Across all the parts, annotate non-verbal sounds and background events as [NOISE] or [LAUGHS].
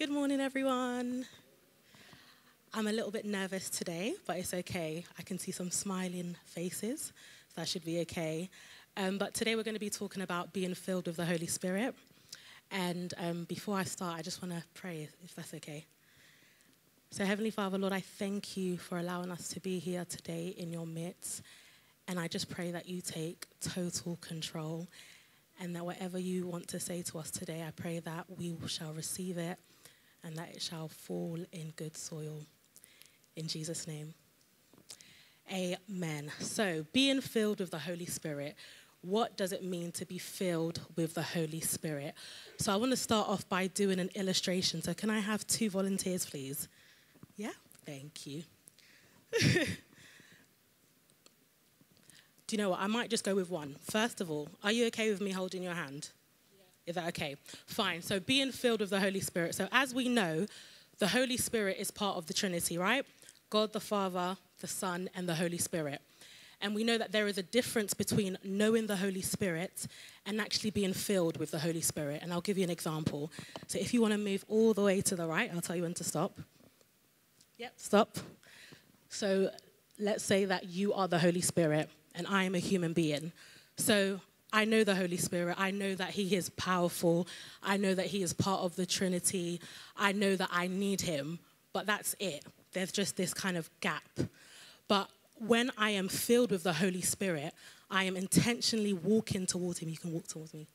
Good morning, everyone. I'm a little bit nervous today, but it's okay. I can see some smiling faces, so that should be okay. Um, but today we're going to be talking about being filled with the Holy Spirit. And um, before I start, I just want to pray, if that's okay. So, Heavenly Father, Lord, I thank you for allowing us to be here today in your midst. And I just pray that you take total control and that whatever you want to say to us today, I pray that we shall receive it and that it shall fall in good soil. In Jesus' name. Amen. So, being filled with the Holy Spirit, what does it mean to be filled with the Holy Spirit? So, I want to start off by doing an illustration. So, can I have two volunteers, please? Yeah? Thank you. [LAUGHS] Do you know what? I might just go with one. First of all, are you okay with me holding your hand? Is that okay? Fine. So, being filled with the Holy Spirit. So, as we know, the Holy Spirit is part of the Trinity, right? God the Father, the Son, and the Holy Spirit. And we know that there is a difference between knowing the Holy Spirit and actually being filled with the Holy Spirit. And I'll give you an example. So, if you want to move all the way to the right, I'll tell you when to stop. Yep, stop. So, let's say that you are the Holy Spirit and I am a human being. So I know the Holy Spirit. I know that He is powerful. I know that He is part of the Trinity. I know that I need Him, but that's it. There's just this kind of gap. But when I am filled with the Holy Spirit, I am intentionally walking towards Him. You can walk towards me.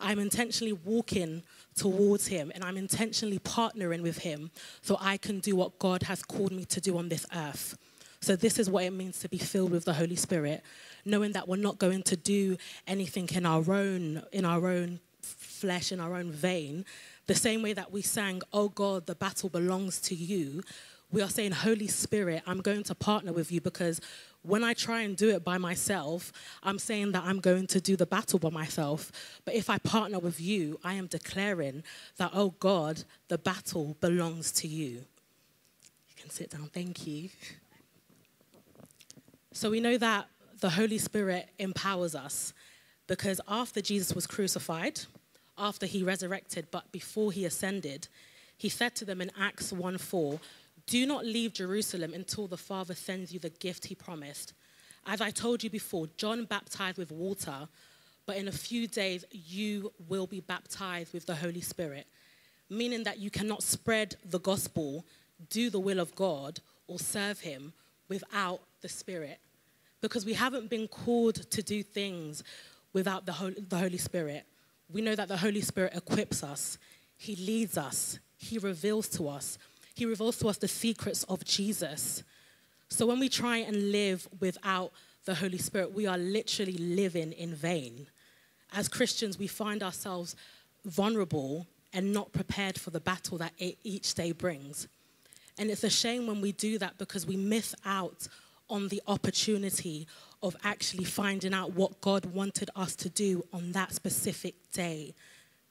I'm intentionally walking towards Him and I'm intentionally partnering with Him so I can do what God has called me to do on this earth. So, this is what it means to be filled with the Holy Spirit, knowing that we're not going to do anything in our own, in our own flesh, in our own vain. The same way that we sang, Oh God, the battle belongs to you. We are saying, Holy Spirit, I'm going to partner with you because when I try and do it by myself, I'm saying that I'm going to do the battle by myself. But if I partner with you, I am declaring that, oh God, the battle belongs to you. You can sit down. Thank you. So we know that the Holy Spirit empowers us because after Jesus was crucified, after he resurrected, but before he ascended, he said to them in Acts 1 4, Do not leave Jerusalem until the Father sends you the gift he promised. As I told you before, John baptized with water, but in a few days you will be baptized with the Holy Spirit, meaning that you cannot spread the gospel, do the will of God, or serve him without the Spirit because we haven't been called to do things without the Holy, Spirit. We know that the Holy Spirit equips us, He leads us, He reveals to us, He reveals to us the secrets of Jesus. So when we try and live without the Holy Spirit, we are literally living in vain. As Christians, we find ourselves vulnerable and not prepared for the battle that each day brings. And it's a shame when we do that because we miss out on the opportunity of actually finding out what God wanted us to do on that specific day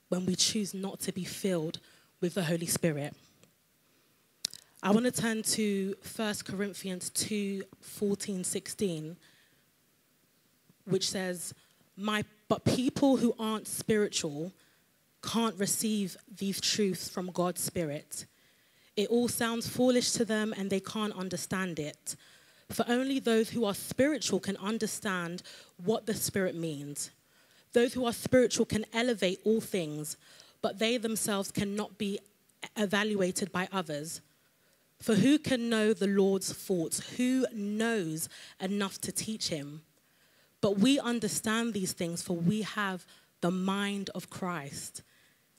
when we choose not to be filled with the Holy Spirit. I want to turn to 1 Corinthians 2 14, 16, which says, My, But people who aren't spiritual can't receive these truths from God's Spirit. It all sounds foolish to them and they can't understand it for only those who are spiritual can understand what the Spirit means. Those who are spiritual can elevate all things, but they themselves cannot be evaluated by others. For who can know the Lord's thoughts? Who knows enough to teach him? But we understand these things, for we have the mind of Christ.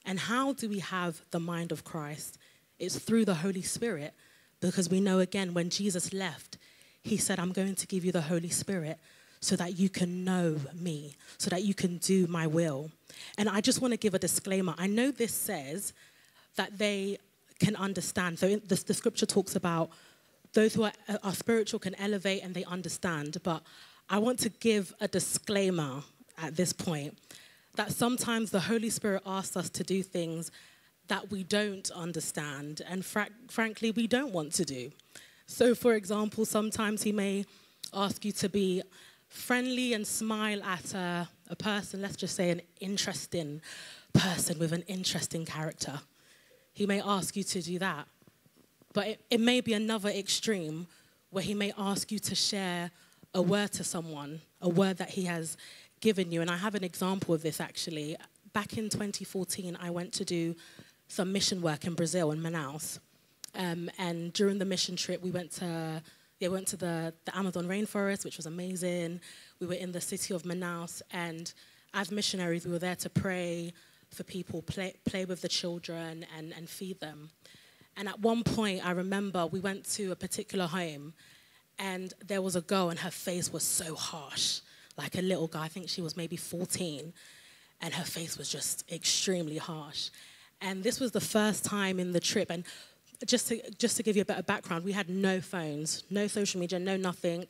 And how do we have the mind of Christ? It's through the Holy Spirit, because we know again when Jesus left, he said, I'm going to give you the Holy Spirit so that you can know me, so that you can do my will. And I just want to give a disclaimer. I know this says that they can understand. So the, the scripture talks about those who are, are spiritual can elevate and they understand. But I want to give a disclaimer at this point that sometimes the Holy Spirit asks us to do things that we don't understand and fr- frankly we don't want to do. So, for example, sometimes he may ask you to be friendly and smile at a, a person, let's just say an interesting person with an interesting character. he may ask you to do that. But it, it may be another extreme where he may ask you to share a word to someone, a word that he has given you. And I have an example of this actually. Back in 2014, I went to do some mission work in Brazil, in Manaus. Um, and during the mission trip, we went to yeah, we went to the, the Amazon rainforest, which was amazing. We were in the city of Manaus, and as missionaries, we were there to pray for people, play, play with the children, and, and feed them. And at one point, I remember we went to a particular home, and there was a girl, and her face was so harsh, like a little girl. I think she was maybe 14, and her face was just extremely harsh. And this was the first time in the trip, and just to, just to give you a bit of background, we had no phones, no social media, no nothing.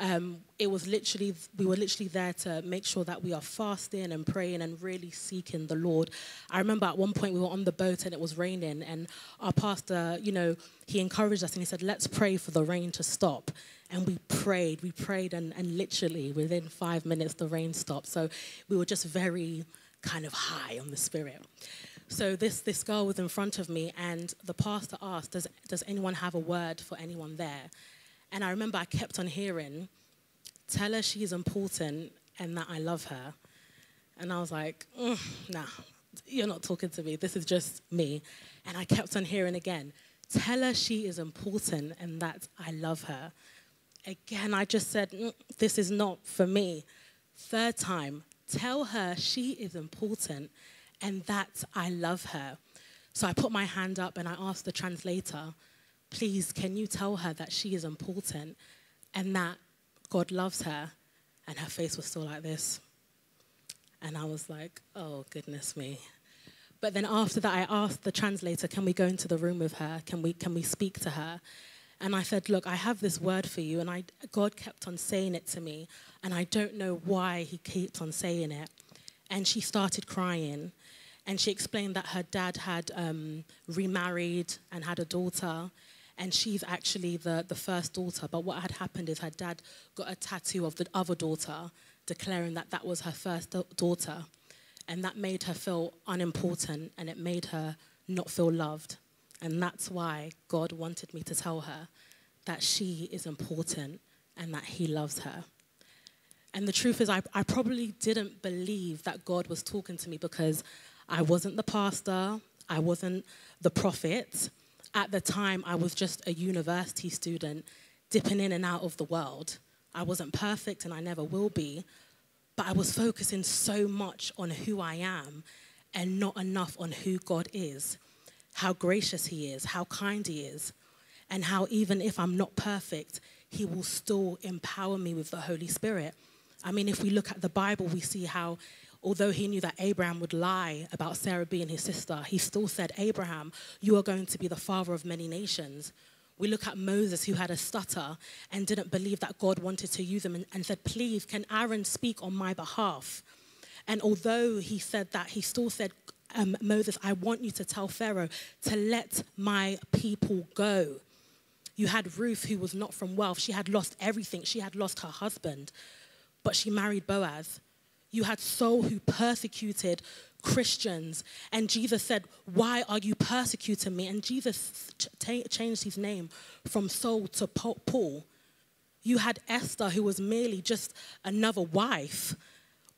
Um, it was literally, we were literally there to make sure that we are fasting and praying and really seeking the Lord. I remember at one point we were on the boat and it was raining, and our pastor, you know, he encouraged us and he said, Let's pray for the rain to stop. And we prayed, we prayed, and, and literally within five minutes the rain stopped. So we were just very kind of high on the Spirit. So this, this girl was in front of me, and the pastor asked, does, does anyone have a word for anyone there? And I remember I kept on hearing, tell her she's important and that I love her. And I was like, mm, nah, you're not talking to me. This is just me. And I kept on hearing again, tell her she is important and that I love her. Again, I just said, mm, this is not for me. Third time, tell her she is important and that I love her. So I put my hand up and I asked the translator, please, can you tell her that she is important and that God loves her? And her face was still like this. And I was like, oh, goodness me. But then after that, I asked the translator, can we go into the room with her? Can we, can we speak to her? And I said, look, I have this word for you. And I, God kept on saying it to me. And I don't know why he keeps on saying it. And she started crying and she explained that her dad had um, remarried and had a daughter, and she's actually the, the first daughter. But what had happened is her dad got a tattoo of the other daughter, declaring that that was her first daughter. And that made her feel unimportant and it made her not feel loved. And that's why God wanted me to tell her that she is important and that He loves her. And the truth is, I, I probably didn't believe that God was talking to me because I wasn't the pastor, I wasn't the prophet. At the time, I was just a university student dipping in and out of the world. I wasn't perfect and I never will be, but I was focusing so much on who I am and not enough on who God is, how gracious He is, how kind He is, and how even if I'm not perfect, He will still empower me with the Holy Spirit. I mean, if we look at the Bible, we see how although he knew that Abraham would lie about Sarah being his sister, he still said, Abraham, you are going to be the father of many nations. We look at Moses, who had a stutter and didn't believe that God wanted to use him, and, and said, Please, can Aaron speak on my behalf? And although he said that, he still said, um, Moses, I want you to tell Pharaoh to let my people go. You had Ruth, who was not from wealth. She had lost everything. She had lost her husband, but she married Boaz. You had Saul who persecuted Christians. And Jesus said, Why are you persecuting me? And Jesus ch- changed his name from Saul to Paul. You had Esther, who was merely just another wife.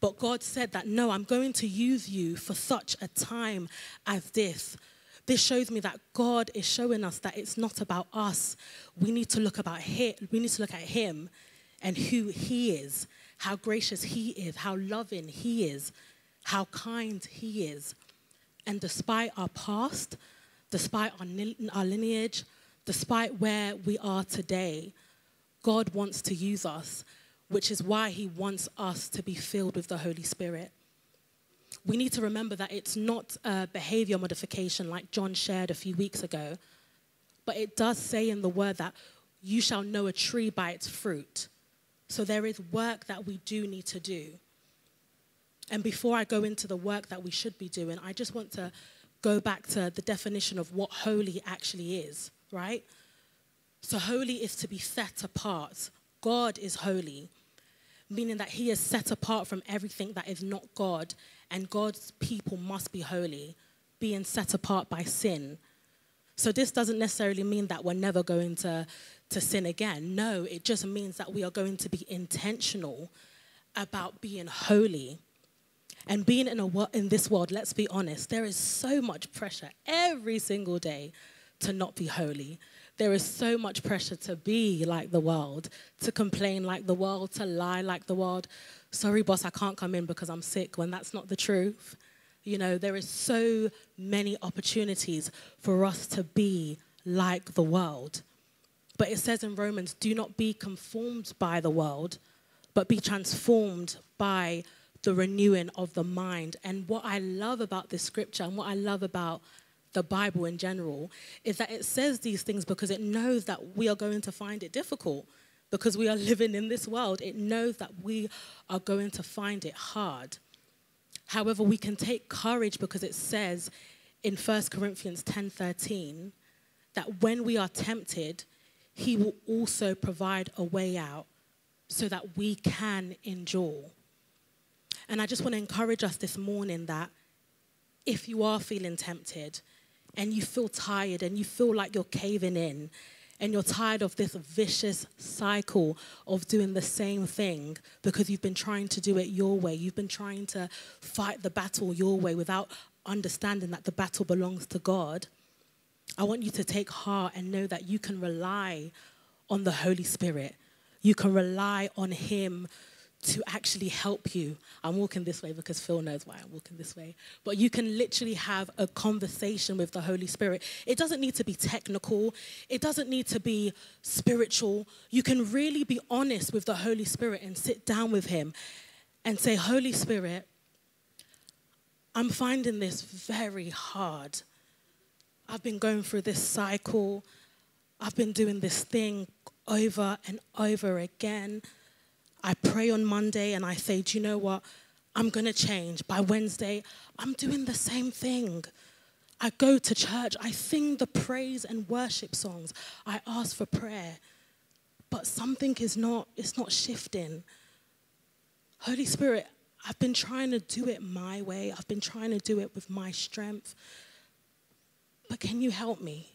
But God said that, No, I'm going to use you for such a time as this. This shows me that God is showing us that it's not about us. We need to look about him. We need to look at him and who he is how gracious He is, how loving He is, how kind He is. And despite our past, despite our, our lineage, despite where we are today, God wants to use us, which is why He wants us to be filled with the Holy Spirit. We need to remember that it's not a behavior modification like John shared a few weeks ago, but it does say in the word that you shall know a tree by its fruit. So there is work that we do need to do. And before I go into the work that we should be doing, I just want to go back to the definition of what holy actually is, right? So, holy is to be set apart. God is holy, meaning that He is set apart from everything that is not God, and God's people must be holy, being set apart by sin So this doesn't necessarily mean that we're never going to, to sin again. No, it just means that we are going to be intentional about being holy. And being in, a, in this world, let's be honest, there is so much pressure every single day to not be holy. There is so much pressure to be like the world, to complain like the world, to lie like the world. Sorry, boss, I can't come in because I'm sick, when that's not the truth. You know, there is so many opportunities for us to be like the world. But it says in Romans, do not be conformed by the world, but be transformed by the renewing of the mind. And what I love about this scripture and what I love about the Bible in general is that it says these things because it knows that we are going to find it difficult because we are [LAUGHS] living in this world. It knows that we are going to find it hard. However, we can take courage because it says in 1 Corinthians 10:13 that when we are tempted, he will also provide a way out so that we can endure. And I just want to encourage us this morning that if you are feeling tempted and you feel tired and you feel like you're caving in and you're tired of this vicious cycle of doing the same thing because you've been trying to do it your way, you've been trying to fight the battle your way without understanding that the battle belongs to God, I want you to take heart and know that you can rely on the Holy Spirit. You can rely on Him to actually help you. I'm walking this way because Phil knows why I'm walking this way. But you can literally have a conversation with the Holy Spirit. It doesn't need to be technical, it doesn't need to be spiritual. You can really be honest with the Holy Spirit and sit down with Him and say, Holy Spirit, I'm finding this very hard. I've been going through this cycle. I've been doing this thing over and over again. I pray on Monday and I say, do you know what? I'm going to change. By Wednesday, I'm doing the same thing. I go to church, I sing the praise and worship songs, I ask for prayer, but something is not, it's not shifting. Holy Spirit, I've been trying to do it my way, I've been trying to do it with my strength, but can you help me?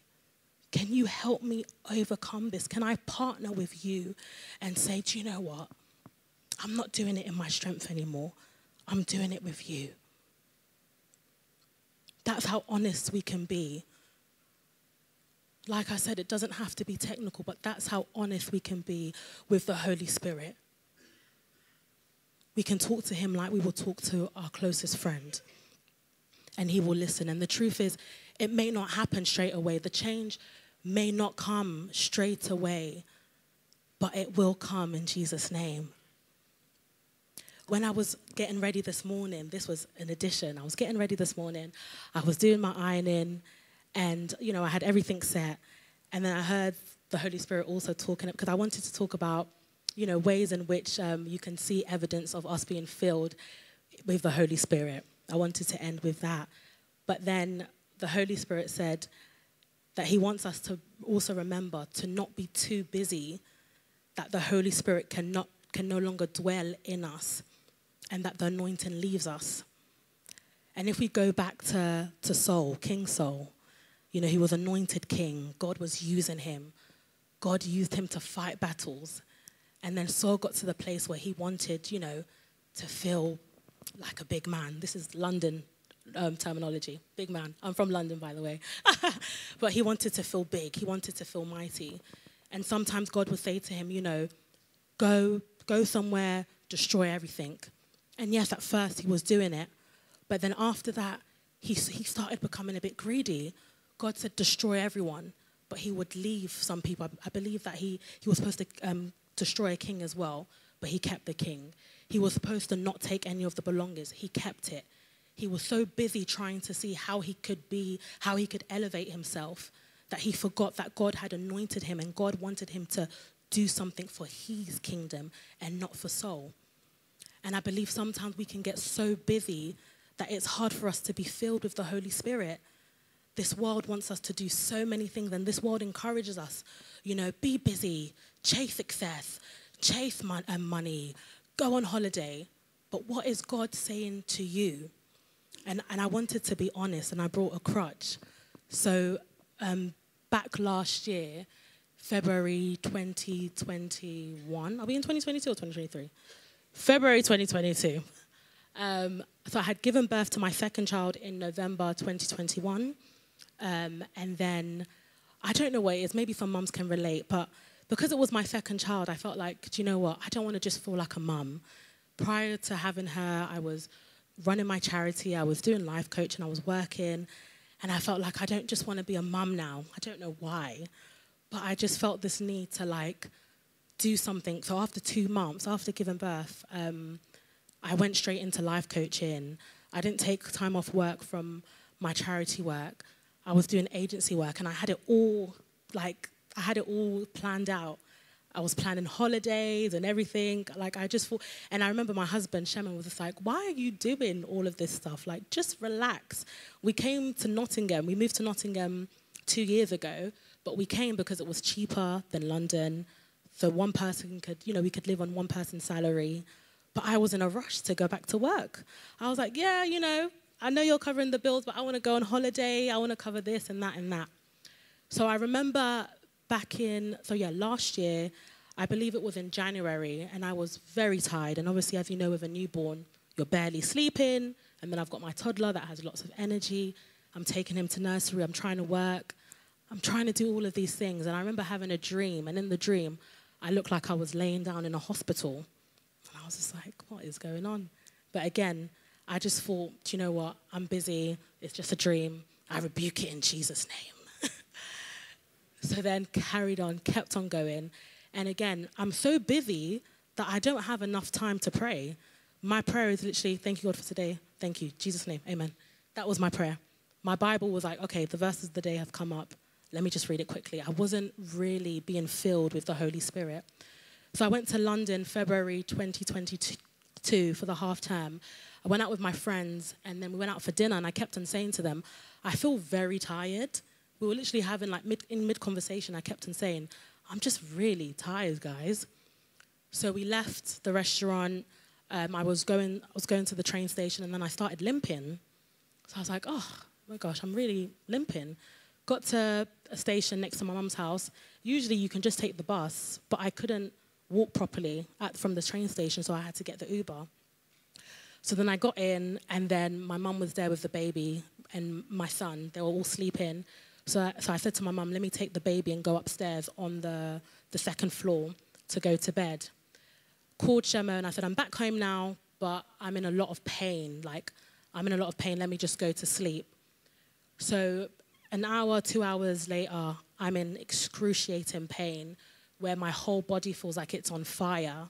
Can you help me overcome this? Can I partner with you and say, do you know what? I'm not doing it in my strength anymore. I'm doing it with you. That's how honest we can be. Like I said, it doesn't have to be technical, but that's how honest we can be with the Holy Spirit. We can talk to Him like we will talk to our closest friend, and He will listen. And the truth is, it may not happen straight away. The change may not come straight away, but it will come in Jesus' name when I was getting ready this morning, this was an addition. I was getting ready this morning. I was doing my ironing, and you know, I had everything set. And then I heard the Holy Spirit also talking because I wanted to talk about, you know, ways in which um, you can see evidence of us being filled with the Holy Spirit. I wanted to end with that. But then the Holy Spirit said that He wants us to also remember to not be too busy, that the Holy Spirit cannot, can no longer dwell in us and that the anointing leaves us. And if we go back to, to Saul, King Saul, you know, he was anointed king. God was using him. God used him to fight battles. And then Saul got to the place where he wanted, you know, to feel like a big man. This is London um, terminology, big man. I'm from London, by the way. [LAUGHS] but he wanted to feel big. He wanted to feel mighty. And sometimes God would say to him, you know, go, go somewhere, destroy everything. And yes, at first he was doing it, but then after that, he, he started becoming a bit greedy. God said, destroy everyone, but he would leave some people. I, I believe that he, he was supposed to um, destroy a king as well, but he kept the king. He was supposed to not take any of the belongings, he kept it. He was so busy trying to see how he could be, how he could elevate himself, that he forgot that God had anointed him and God wanted him to do something for his kingdom and not for Saul. And I believe sometimes we can get so busy that it's hard for us to be filled with the Holy Spirit. This world wants us to do so many things, and this world encourages us, you know, be busy, chase success, chase mon- uh, money, go on holiday. But what is God saying to you? And, and I wanted to be honest, and I brought a crutch. So um, back last year, February 2021. Are we in 2022 or 2023? February 2022. Um, so I had given birth to my second child in November 2021. Um, and then, I don't know what it is, maybe some mums can relate, but because it was my second child, I felt like, do you know what? I don't want to just feel like a mum. Prior to having her, I was running my charity, I was doing life coaching, I was working, and I felt like I don't just want to be a mum now. I don't know why, but I just felt this need to like do something. So after two months, after giving birth, um, I went straight into life coaching. I didn't take time off work from my charity work. I was doing agency work, and I had it all like I had it all planned out. I was planning holidays and everything. Like I just thought, and I remember my husband Shemin was just like, "Why are you doing all of this stuff? Like, just relax." We came to Nottingham. We moved to Nottingham two years ago, but we came because it was cheaper than London. So one person could, you know, we could live on one person's salary. But I was in a rush to go back to work. I was like, "Yeah, you know, I know you're covering the bills, but I want to go on holiday. I want to cover this and that and that." So I remember back in, so yeah, last year, I believe it was in January, and I was very tired. And obviously, as you know, with a newborn, you're barely sleeping. And then I've got my toddler that has lots of energy. I'm taking him to nursery. I'm trying to work. I'm trying to do all of these things. And I remember having a dream. And in the dream, I looked like I was laying down in a hospital. And I was just like, what is going on? But again, I just thought, do you know what? I'm busy. It's just a dream. I rebuke it in Jesus' name. So then carried on, kept on going. And again, I'm so busy that I don't have enough time to pray. My prayer is literally, thank you, God, for today. Thank you. Jesus' name. Amen. That was my prayer. My Bible was like, okay, the verses of the day have come up. Let me just read it quickly. I wasn't really being filled with the Holy Spirit. So I went to London February 2022 for the half term. I went out with my friends and then we went out for dinner and I kept on saying to them, I feel very tired we were literally having like mid, in mid conversation, I kept on saying, I'm just really tired, guys. So we left the restaurant. Um, I was going, I was going to the train station, and then I started limping. So I was like, oh my gosh, I'm really limping. Got to a station next to my mum's house. Usually you can just take the bus, but I couldn't walk properly at, from the train station, so I had to get the Uber. So then I got in, and then my mum was there with the baby and my son. They were all sleeping. So, I, so I said to my mum, let me take the baby and go upstairs on the, the second floor to go to bed. Called Shema and I said, I'm back home now, but I'm in a lot of pain. Like, I'm in a lot of pain. Let me just go to sleep. So, an hour, two hours later, I'm in excruciating pain where my whole body feels like it's on fire.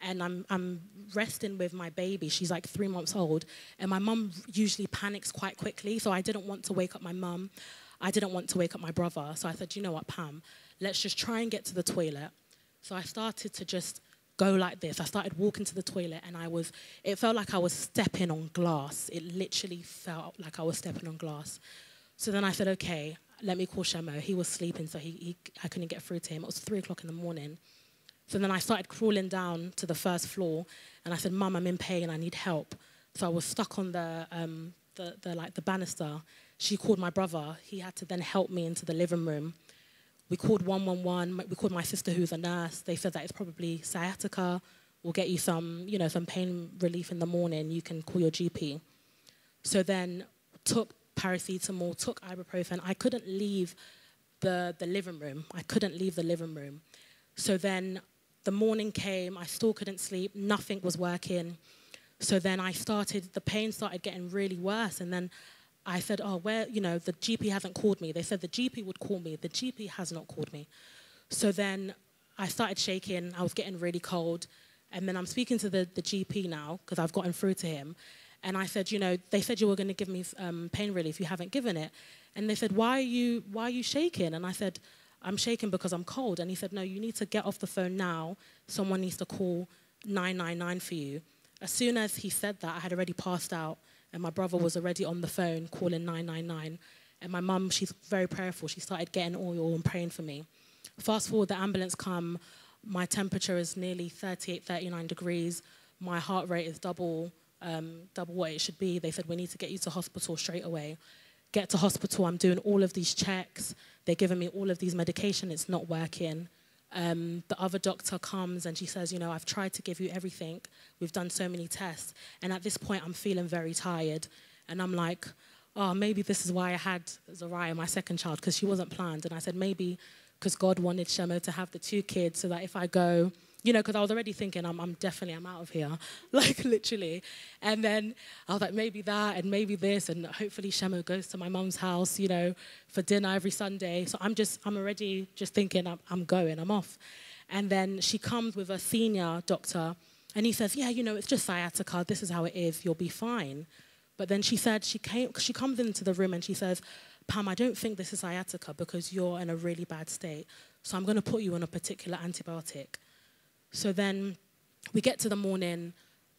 And I'm, I'm resting with my baby. She's like three months old. And my mum usually panics quite quickly. So I didn't want to wake up my mum. I didn't want to wake up my brother. So I said, you know what, Pam, let's just try and get to the toilet. So I started to just go like this. I started walking to the toilet and I was, it felt like I was stepping on glass. It literally felt like I was stepping on glass. So then I said, okay, let me call Shemo. He was sleeping, so he, he, I couldn't get through to him. It was three o'clock in the morning. So then I started crawling down to the first floor and I said, Mum, I'm in pain, I need help. So I was stuck on the, um, the, the, like, the banister she called my brother. He had to then help me into the living room. We called 111. We called my sister, who's a nurse. They said that it's probably sciatica. We'll get you some, you know, some pain relief in the morning. You can call your GP. So then took paracetamol, took ibuprofen. I couldn't leave the, the living room. I couldn't leave the living room. So then the morning came. I still couldn't sleep. Nothing was working. So then I started, the pain started getting really worse. And then I said, oh, where, you know, the GP hasn't called me. They said the GP would call me. The GP has not called me. So then I started shaking. I was getting really cold. And then I'm speaking to the, the GP now because I've gotten through to him. And I said, you know, they said you were going to give me um, pain relief. You haven't given it. And they said, why are you, why are you shaking? And I said, I'm shaking because I'm cold. And he said, no, you need to get off the phone now. Someone needs to call 999 for you. As soon as he said that, I had already passed out and my brother was already on the phone calling 999. And my mum, she's very prayerful. She started getting oil and praying for me. Fast forward, the ambulance come. My temperature is nearly 38, 39 degrees. My heart rate is double, um, double what it should be. They said we need to get you to hospital straight away. get to hospital. I'm doing all of these checks. They're giving me all of these medication. It's not working. Um, the other doctor comes and she says, you know, I've tried to give you everything. We've done so many tests. And at this point, I'm feeling very tired. And I'm like, oh, maybe this is why I had Zariah, my second child, because she wasn't planned. And I said, maybe because God wanted Shemo to have the two kids so that if I go, you know, because I was already thinking, I'm, I'm definitely, I'm out of here, [LAUGHS] like literally. And then I was like, maybe that and maybe this, and hopefully Shemo goes to my mum's house, you know, for dinner every Sunday. So I'm just, I'm already just thinking, I'm, I'm going, I'm off. And then she comes with a senior doctor, and he says, yeah, you know, it's just sciatica. This is how it is. You'll be fine. But then she said, she came, she comes into the room and she says, Pam, I don't think this is sciatica because you're in a really bad state. So I'm going to put you on a particular antibiotic. So then we get to the morning,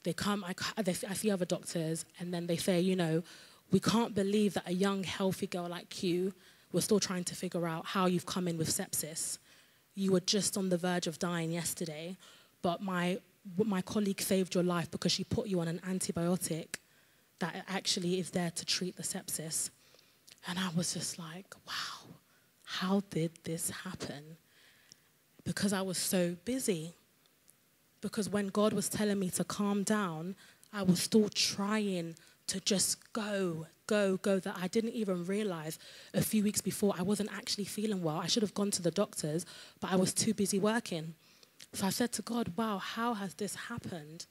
they come, I, I see other doctors, and then they say, you know, we can't believe that a young, healthy girl like you, we're still trying to figure out how you've come in with sepsis. You were just on the verge of dying yesterday, but my, my colleague saved your life because she put you on an antibiotic that actually is there to treat the sepsis. And I was just like, wow, how did this happen? Because I was so busy. Because when God was telling me to calm down, I was still trying to just go, go, go, that I didn't even realize a few weeks before I wasn't actually feeling well. I should have gone to the doctors, but I was too busy working. So I said to God, wow, how has this happened?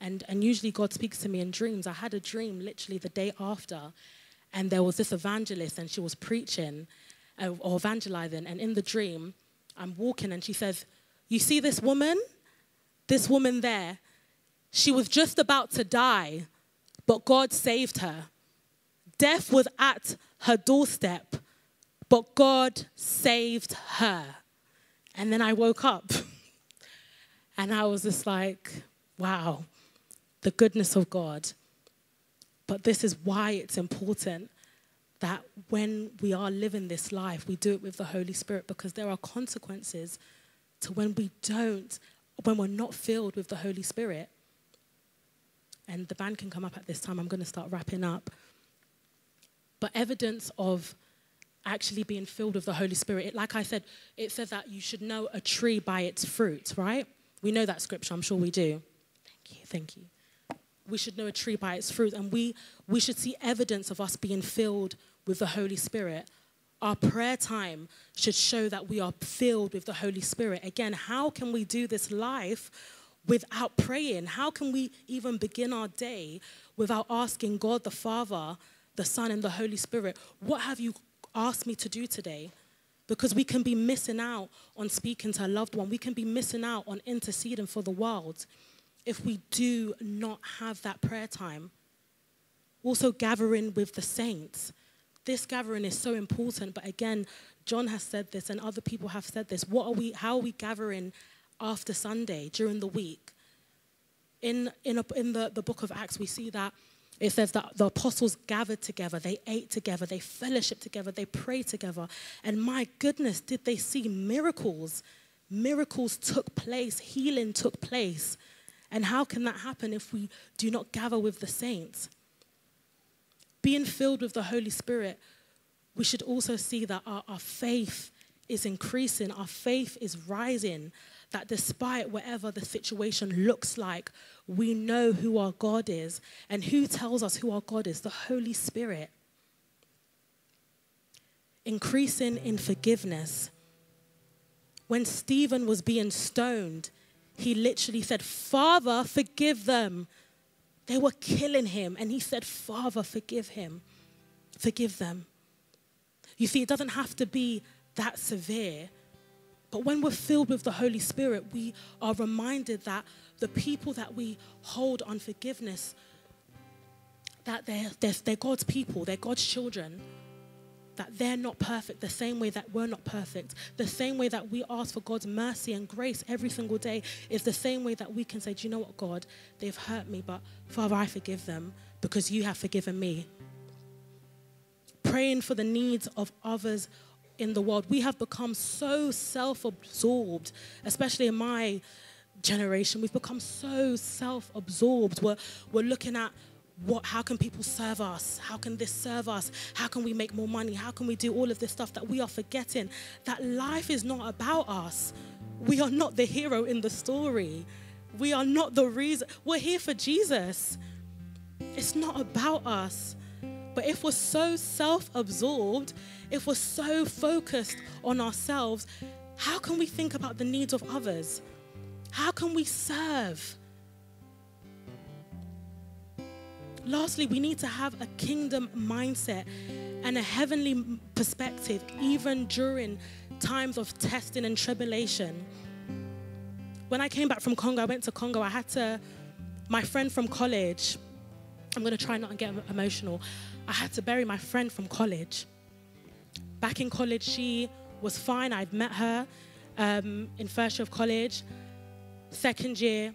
And, and usually God speaks to me in dreams. I had a dream literally the day after, and there was this evangelist, and she was preaching uh, or evangelizing. And in the dream, I'm walking, and she says, You see this woman? This woman there, she was just about to die, but God saved her. Death was at her doorstep, but God saved her. And then I woke up, [LAUGHS] and I was just like, Wow, the goodness of God. But this is why it's important that when we are living this life, we do it with the Holy Spirit because there are consequences to when we don't, when we're not filled with the Holy Spirit. And the band can come up at this time. I'm going to start wrapping up. But evidence of actually being filled with the Holy Spirit, it, like I said, it says that you should know a tree by its fruit, right? We know that scripture, I'm sure we do. Thank you, thank you we should know a tree by its fruit, and we, we should see evidence of us being filled with the Holy Spirit. Our prayer time should show that we are filled with the Holy Spirit. Again, how can we do this life without praying? How can we even begin our day without asking God the Father, the Son, and the Holy Spirit, what have you asked me to do today? Because we can be missing out on speaking to a loved one, we can be missing out on interceding for the world if we do not have that prayer time. Also, gathering with the saints. This gathering is so important, but again, John has said this and other people have said this. What are we, how are we gathering after Sunday during the week? In, in, a, in the, the book of Acts, we see that it says that the apostles gathered together, they ate together, they fellowshiped together, they prayed together. And my goodness, did they see miracles? Miracles took place, healing took place. And how can that happen if we do not gather with the saints? Being filled with the Holy Spirit, we should also see that our, our faith is increasing, our faith is rising, that despite whatever the situation looks like, we know who our God is. And who tells us who our God is? The Holy Spirit. Increasing in forgiveness. When Stephen was being stoned, he literally said, Father, forgive them. They were killing him. And he said, Father, forgive him. Forgive them. You see, it doesn't have to be that severe. But when we're filled with the Holy Spirit, we are reminded that the people that we hold on forgiveness, that they're, they're, they're God's people, they're God's children that they're not perfect the same way that we're not perfect. The same way that we ask for God's mercy and grace every single day is the same way that we can say, Do you know what, God? They've hurt me, but Father, I forgive them because you have forgiven me. Praying for the needs of others in the world. We have become so self absorbed, especially in my generation. We've become so self absorbed. We're, we're looking at what how can people serve us? How can this serve us? How can we make more money? How can we do all of this stuff that we are forgetting? That life is not about us. We are not the hero in the story. We are not the reason we're here for jesus. It's not about us. But if we're so self-absorbed if we're so focused on ourselves how can we think about the needs of others? How can we serve Lastly, we need to have a kingdom mindset and a heavenly perspective, even during times of testing and tribulation. When I came back from Congo, I went to Congo, I had to, my friend from college, I'm going to try not to get emotional. I had to bury my friend from college. Back in college, she was fine. I'd met her um, in first year of college. Second year,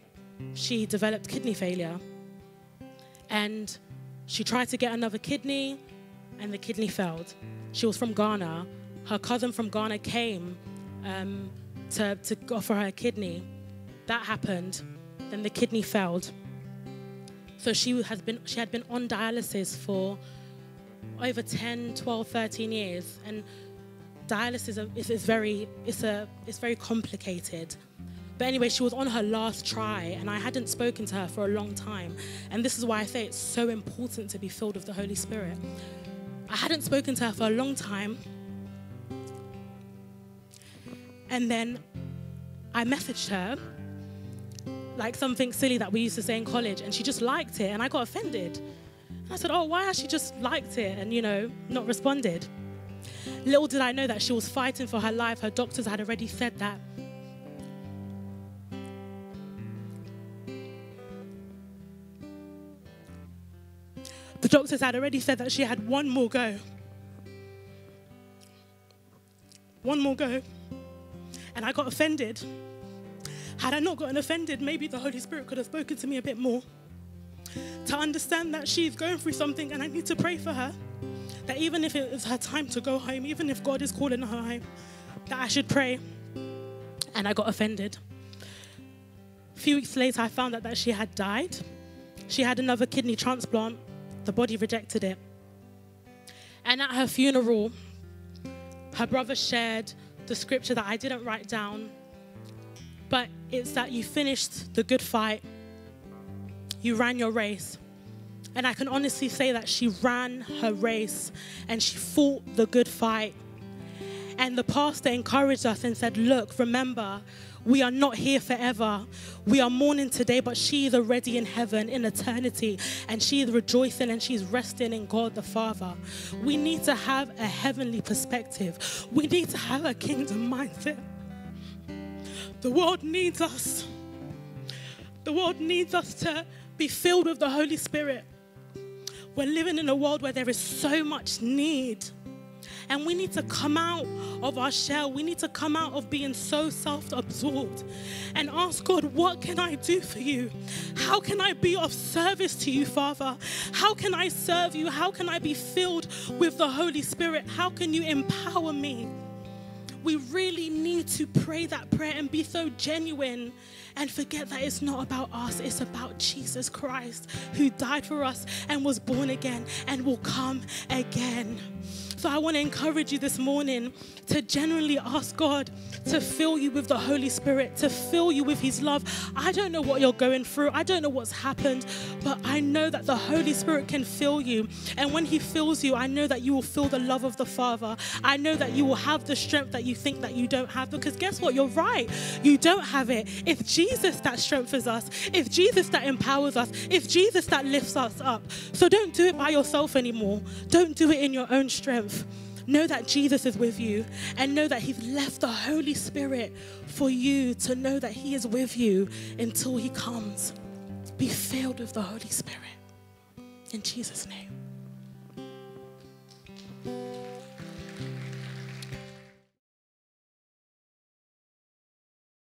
she developed kidney failure and she tried to get another kidney, and the kidney failed. She was from Ghana. Her cousin from Ghana came um, to, to offer her a kidney. That happened. Then the kidney failed. So she has been she had been on dialysis for over 10, 12, 13 years. And dialysis is, is very it's a it's very complicated. But anyway, she was on her last try, and I hadn't spoken to her for a long time. And this is why I say it's so important to be filled with the Holy Spirit. I hadn't spoken to her for a long time. And then I messaged her, like something silly that we used to say in college, and she just liked it, and I got offended. I said, Oh, why has she just liked it and, you know, not responded? Little did I know that she was fighting for her life. Her doctors had already said that doctors had already said that she had one more go. One more go. And I got offended. Had I not gotten offended, maybe the Holy Spirit could have spoken to me a bit more. To understand that she's going through something and I need to pray for her. That even if it is her time to go home, even if God is calling her home, that I should pray. And I got offended. A few weeks later, I found out that she had died. She had another kidney transplant the body rejected it. And at her funeral, her brother shared the scripture that I didn't write down, but it's that you finished the good fight, you ran your race. And I can honestly say that she ran her race and she fought the good fight. And the pastor encouraged us and said, Look, remember, we are not here forever. We are mourning today, but she is already in heaven in eternity, and she is rejoicing and she's resting in God the Father. We need to have a heavenly perspective, we need to have a kingdom mindset. The world needs us. The world needs us to be filled with the Holy Spirit. We're living in a world where there is so much need. And we need to come out of our shell. We need to come out of being so self absorbed and ask God, What can I do for you? How can I be of service to you, Father? How can I serve you? How can I be filled with the Holy Spirit? How can you empower me? We really need to pray that prayer and be so genuine and forget that it's not about us, it's about Jesus Christ who died for us and was born again and will come again. So I want to encourage you this morning to genuinely ask God to fill you with the Holy Spirit, to fill you with His love. I don't know what you're going through, I don't know what's happened, but I know that the Holy Spirit can fill you. And when He fills you, I know that you will feel the love of the Father. I know that you will have the strength that you think that you don't have. Because guess what? You're right. You don't have it. It's Jesus that strengthens us, it's Jesus that empowers us, it's Jesus that lifts us up. So don't do it by yourself anymore. Don't do it in your own strength. Know that Jesus is with you and know that He's left the Holy Spirit for you to know that He is with you until He comes. Be filled with the Holy Spirit. In Jesus' name.